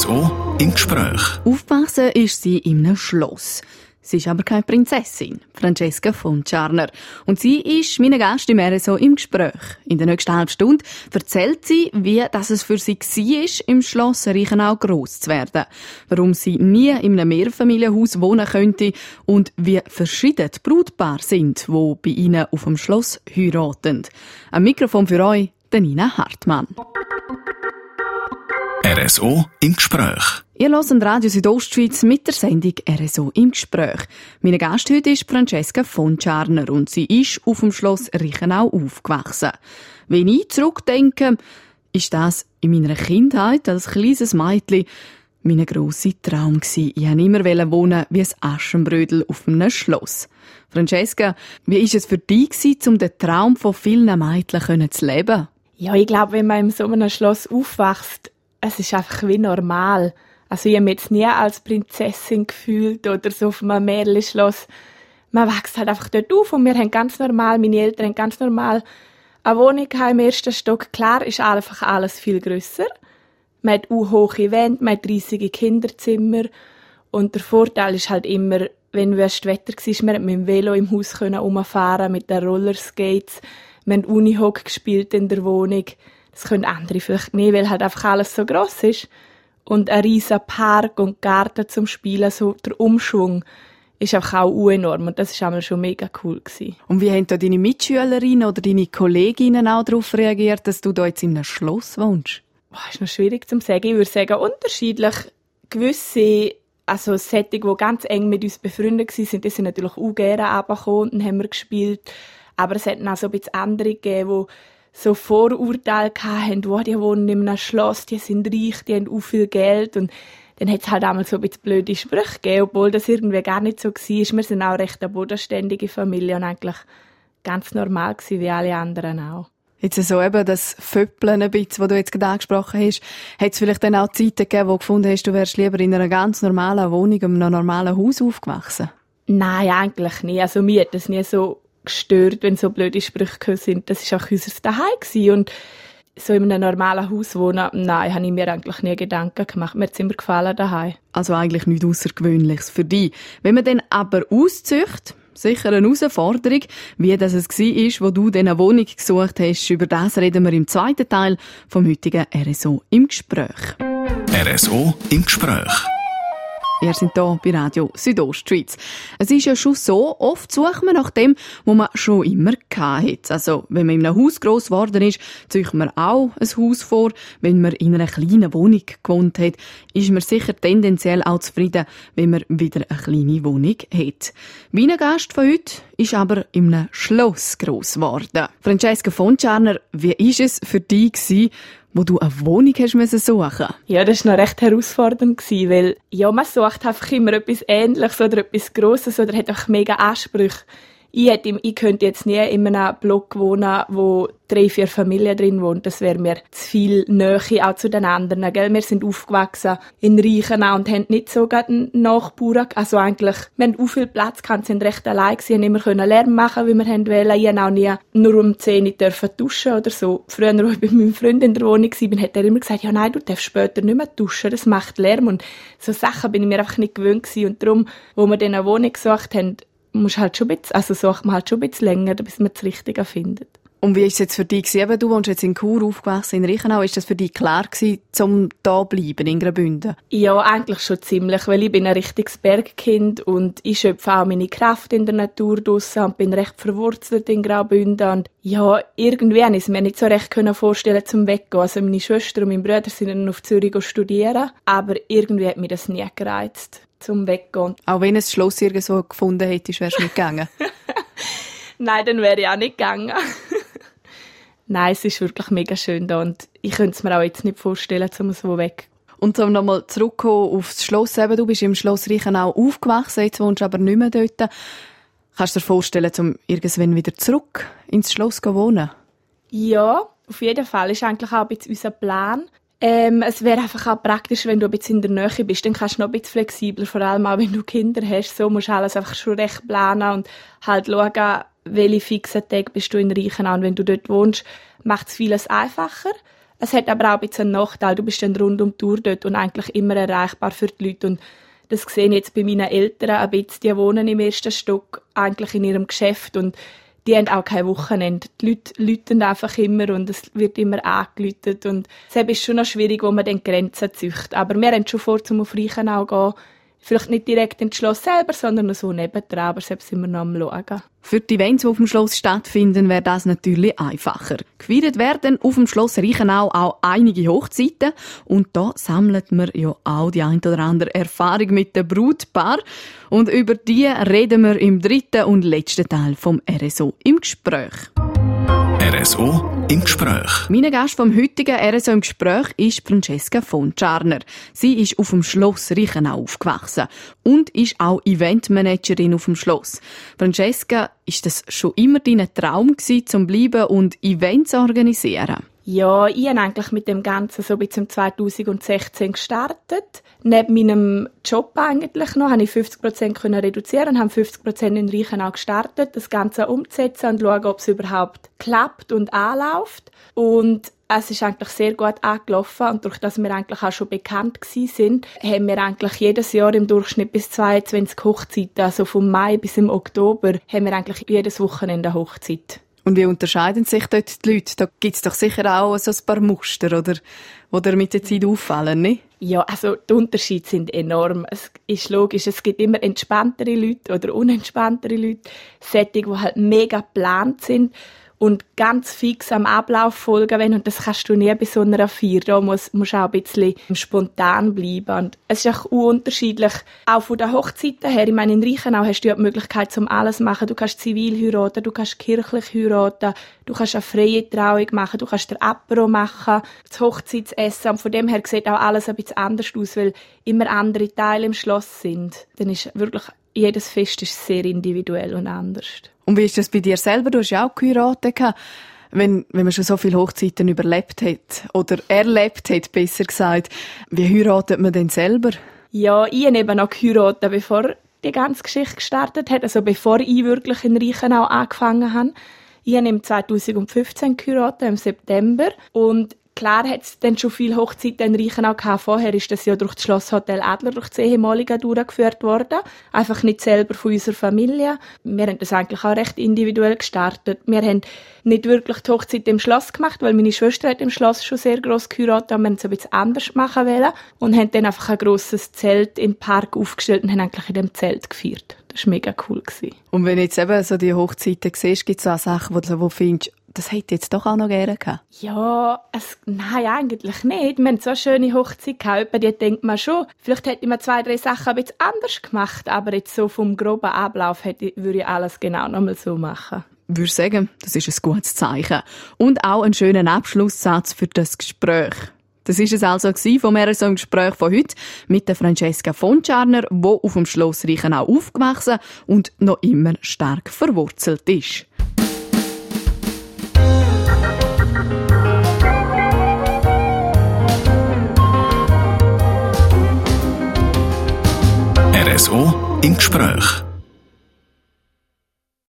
RSO im Gespräch. Aufgewachsen ist sie in einem Schloss. Sie ist aber keine Prinzessin, Francesca von Czarner. Und sie ist meine Gast im RSO im Gespräch. In der nächsten halben Stunde erzählt sie, wie das es für sie war, im Schloss Reichenau gross zu werden. Warum sie nie in einem Mehrfamilienhaus wohnen könnte und wie verschieden die Brutpaare sind, die bei ihnen auf dem Schloss heiraten. Ein Mikrofon für euch, Nina Hartmann. RSO im Gespräch. Ihr hört Radio Südostschweiz mit der Sendung RSO im Gespräch. Meine Gast heute ist Francesca von Czarner und sie ist auf dem Schloss Reichenau aufgewachsen. Wenn ich zurückdenke, ist das in meiner Kindheit als kleines Mädchen mein grosser Traum gewesen. Ich wollte immer wohnen wie ein Aschenbrödel auf einem Schloss. Francesca, wie war es für dich, um den Traum von vielen Mädchen zu leben? Ja, ich glaube, wenn man in so einem Schloss aufwächst, es ist einfach wie normal. Also ich habe mich jetzt nie als Prinzessin gefühlt oder so auf einem Märchenschloss. Man wächst halt einfach dort auf und wir haben ganz normal, meine Eltern haben ganz normal eine Wohnung im ersten Stock. Klar ist einfach alles viel grösser. Man hat auch hohe Wände, man hat riesige Kinderzimmer. Und der Vorteil ist halt immer, wenn wüst Wetter war, man mit dem Velo im Haus rumfahren mit den Rollerskates. Wir haben Unihock gespielt in der Wohnung. Das können andere vielleicht nicht, weil halt einfach alles so gross ist. Und ein riesiger Park und Garten zum Spielen, so der Umschwung ist einfach auch enorm und das war schon mega cool. Gewesen. Und wie haben da deine Mitschülerinnen oder deine Kolleginnen auch darauf reagiert, dass du da jetzt in einem Schloss wohnst? Das ist noch schwierig zu sagen. Ich würde sagen, unterschiedlich. Gewisse, also Sättige, die ganz eng mit uns befreundet waren, die sind natürlich auch gerne runtergekommen und haben wir gespielt. Aber es hat auch so ein bisschen andere gegeben, die so Vorurteile hatten, wo die wohnen in einem Schloss, die sind reich, die haben auch viel Geld und dann hat es halt einmal so ein bisschen blöde Sprüche gegeben, obwohl das irgendwie gar nicht so war. Wir sind auch recht eine bodenständige Familie und eigentlich ganz normal gewesen, wie alle anderen auch. Jetzt so eben das Föppeln ein bisschen, was du jetzt gerade angesprochen hast, hat es vielleicht dann auch Zeiten gegeben, wo du gefunden hast, du wärst lieber in einer ganz normalen Wohnung, in einem normalen Haus aufgewachsen? Nein, eigentlich nicht. Also mir hat das nie so gestört, wenn so blöde Sprüche sind. Das war auch unser Daheim und so in einem normalen Haus wohnen, nein, habe ich mir eigentlich nie Gedanken gemacht. Mir hat es immer gefallen daheim. Also eigentlich nichts Außergewöhnliches für dich. Wenn man dann aber auszücht, sicher eine Herausforderung, wie das es war, wo du diese Wohnung gesucht hast. Über das reden wir im zweiten Teil vom heutigen RSO im Gespräch. RSO im Gespräch. Wir sind hier bei Radio Südostschweiz. Es ist ja schon so, oft sucht man nach dem, was man schon immer hat. Also, wenn man in einem Haus gross geworden ist, sucht man auch ein Haus vor. Wenn man in einer kleinen Wohnung gewohnt hat, ist man sicher tendenziell auch zufrieden, wenn man wieder eine kleine Wohnung hat. Mein Gast von heute ist aber in einem Schloss gross geworden. Francesca von wie war es für dich, wo du eine Wohnung hast müssen suchen. Ja, das war noch recht herausfordernd, gewesen, weil ja, man sucht einfach immer etwas Ähnliches oder etwas Grosses oder hat auch mega Ansprüche ich, hätte, ich könnte jetzt nie in einem Block wohnen, wo drei, vier Familien drin wohnen. Das wäre mir zu viel Nähe auch zu den anderen. Gell? Wir sind aufgewachsen in Reichenau und haben nicht so einen Nachbarn. Also eigentlich, wir haben auch viel Platz gehabt, sind recht allein gewesen, immer können Lärm machen, wie wir haben wollen. Ich auch nie nur um 10 Uhr dürfen duschen oder so. Früher, als ich bei meinem Freund in der Wohnung war, hat er immer gesagt, ja nein, du darfst später nicht mehr duschen, das macht Lärm. Und so Sachen bin ich mir einfach nicht gewöhnt gewesen. Und darum, wo wir dann eine Wohnung gesucht haben, muss halt schon ein bisschen, also sucht man halt schon ein bisschen länger, bis man das Richtige findet. Und wie ist es jetzt für dich gewesen? Du wohnst jetzt in Chur aufgewachsen, in Reichenau. Ist das für dich klar gewesen, zum da bleiben in Graubünden? Ja, eigentlich schon ziemlich, weil ich bin ein richtiges Bergkind und ich schöpfe auch meine Kraft in der Natur draussen und bin recht verwurzelt in Graubünden. Und ja, irgendwie konnte ich es mir nicht so recht vorstellen zum Weggehen. Also meine Schwester und mein Bruder sind dann auf Zürich studieren, aber irgendwie hat mir das nie gereizt zum Weggehen. Auch wenn es Schloss irgendwo gefunden hättest, wärst du nicht gegangen? Nein, dann wäre ich auch nicht gegangen. Nein, es ist wirklich mega schön da und ich könnte es mir auch jetzt nicht vorstellen, um so weg. Und um nochmal zurückzukommen aufs Schloss, eben, du bist im Schloss Reichenau aufgewachsen, jetzt wohnst du aber nicht mehr dort. Kannst du dir vorstellen, um irgendwann wieder zurück ins Schloss zu wohnen? Ja, auf jeden Fall ist eigentlich auch ein bisschen unser Plan. Ähm, es wäre einfach auch praktisch, wenn du ein bisschen in der Nähe bist, dann kannst du noch ein bisschen flexibler, vor allem auch wenn du Kinder hast, so musst du alles einfach schon recht planen und halt schauen, welche fixen Tage bist du in Reichenau und wenn du dort wohnst, macht es vieles einfacher. Es hat aber auch ein bisschen einen Nachteil. Du bist dann rund um die Tour dort und eigentlich immer erreichbar für die Leute. Und das sehe ich jetzt bei meinen Eltern ein bisschen. Die wohnen im ersten Stock eigentlich in ihrem Geschäft und die haben auch kein Wochenende. Die Leute läuten einfach immer und es wird immer angelütet und es ist schon noch schwierig, wo man dann Grenzen züchtet. Aber wir haben schon vor, zum auf Reichenau gehen, Vielleicht nicht direkt ins Schloss selber, sondern so nebendran, aber selbst sind wir noch am Schauen. Für die Events, die auf dem Schloss stattfinden, wäre das natürlich einfacher. Gefeiert werden auf dem Schloss Reichenau auch einige Hochzeiten und da sammelt man ja auch die ein oder andere Erfahrung mit dem Brutpaar und über die reden wir im dritten und letzten Teil vom RSO im Gespräch. RSO im Gespräch. Mein Gast vom heutigen RSO im Gespräch ist Francesca von Czarner. Sie ist auf dem Schloss Reichenau aufgewachsen und ist auch Eventmanagerin auf dem Schloss. Francesca, ist das schon immer dein Traum gewesen, zum bleiben und Events organisieren? Ja, ich habe eigentlich mit dem Ganzen so bis zum 2016 gestartet. Neben meinem Job eigentlich noch, habe ich 50 Prozent reduzieren und habe 50 Prozent in Reichenau gestartet, das Ganze umzusetzen und schauen, ob es überhaupt klappt und anläuft. Und es ist eigentlich sehr gut angelaufen und durch das wir eigentlich auch schon bekannt sind, haben wir eigentlich jedes Jahr im Durchschnitt bis 22 Hochzeiten, also vom Mai bis im Oktober, haben wir eigentlich jedes Wochenende Hochzeit. Und wie unterscheiden sich dort die Leute? Da gibt es doch sicher auch so ein paar Muster, oder? Die dir mit der Zeit auffallen, nicht? Ja, also die Unterschiede sind enorm. Es ist logisch, es gibt immer entspanntere Leute oder unentspanntere Leute. Sätze, die halt mega geplant sind und ganz fix am Ablauf folgen wollen. Und das kannst du nie bei so einer Feier. Da musst, du auch ein bisschen spontan bleiben. Und es ist auch unterschiedlich. Auch von den Hochzeiten her. Ich meine, in Reichenau hast du ja die Möglichkeit, zum alles zu machen. Du kannst zivil heiraten, du kannst kirchlich heiraten, du kannst eine freie Trauung machen, du kannst der Apero machen, das Hochzeitsessen. Und von dem her sieht auch alles ein bisschen anders aus, weil immer andere Teile im Schloss sind. Dann ist wirklich jedes Fest ist sehr individuell und anders. Und wie ist das bei dir selber? Du hast ja auch geheiratet. Wenn, wenn man schon so viele Hochzeiten überlebt hat, oder erlebt hat, besser gesagt, wie heiratet man denn selber? Ja, ich habe eben noch geheiratet, bevor die ganze Geschichte gestartet hat, also bevor ich wirklich in Reichenau angefangen habe. Ich habe im 2015 geheiratet, im September. Und Klar hat es dann schon viele Hochzeiten in Reichenau gehabt. Vorher ist das ja durch das Schlosshotel Adler, durch das ehemalige durchgeführt worden. Einfach nicht selber von unserer Familie. Wir haben das eigentlich auch recht individuell gestartet. Wir haben nicht wirklich die Hochzeit im Schloss gemacht, weil meine Schwester hat im Schloss schon sehr gross geheiratet und wir haben es ein bisschen anders machen wollen. Und haben dann einfach ein grosses Zelt im Park aufgestellt und haben eigentlich in dem Zelt gefeiert. Das war mega cool. Und wenn du jetzt eben so die Hochzeiten siehst, gibt es auch Sachen, wo du findest, das hätte jetzt doch auch noch gerne gehabt. Ja, es, nein, eigentlich nicht. Wir haben so eine schöne Hochzeit gehabt. Bei dir denkt man schon, vielleicht hätte man zwei, drei Sachen ein bisschen anders gemacht, aber jetzt so vom groben Ablauf hätte, würde ich alles genau nochmal so machen. Ich würde sagen, das ist ein gutes Zeichen. Und auch ein schöner Abschlusssatz für das Gespräch. Das ist es also vom RSO im Gespräch von heute mit der Francesca von Czarner, die auf dem Schloss Reichenau aufgewachsen und noch immer stark verwurzelt ist. RSO im Gespräch.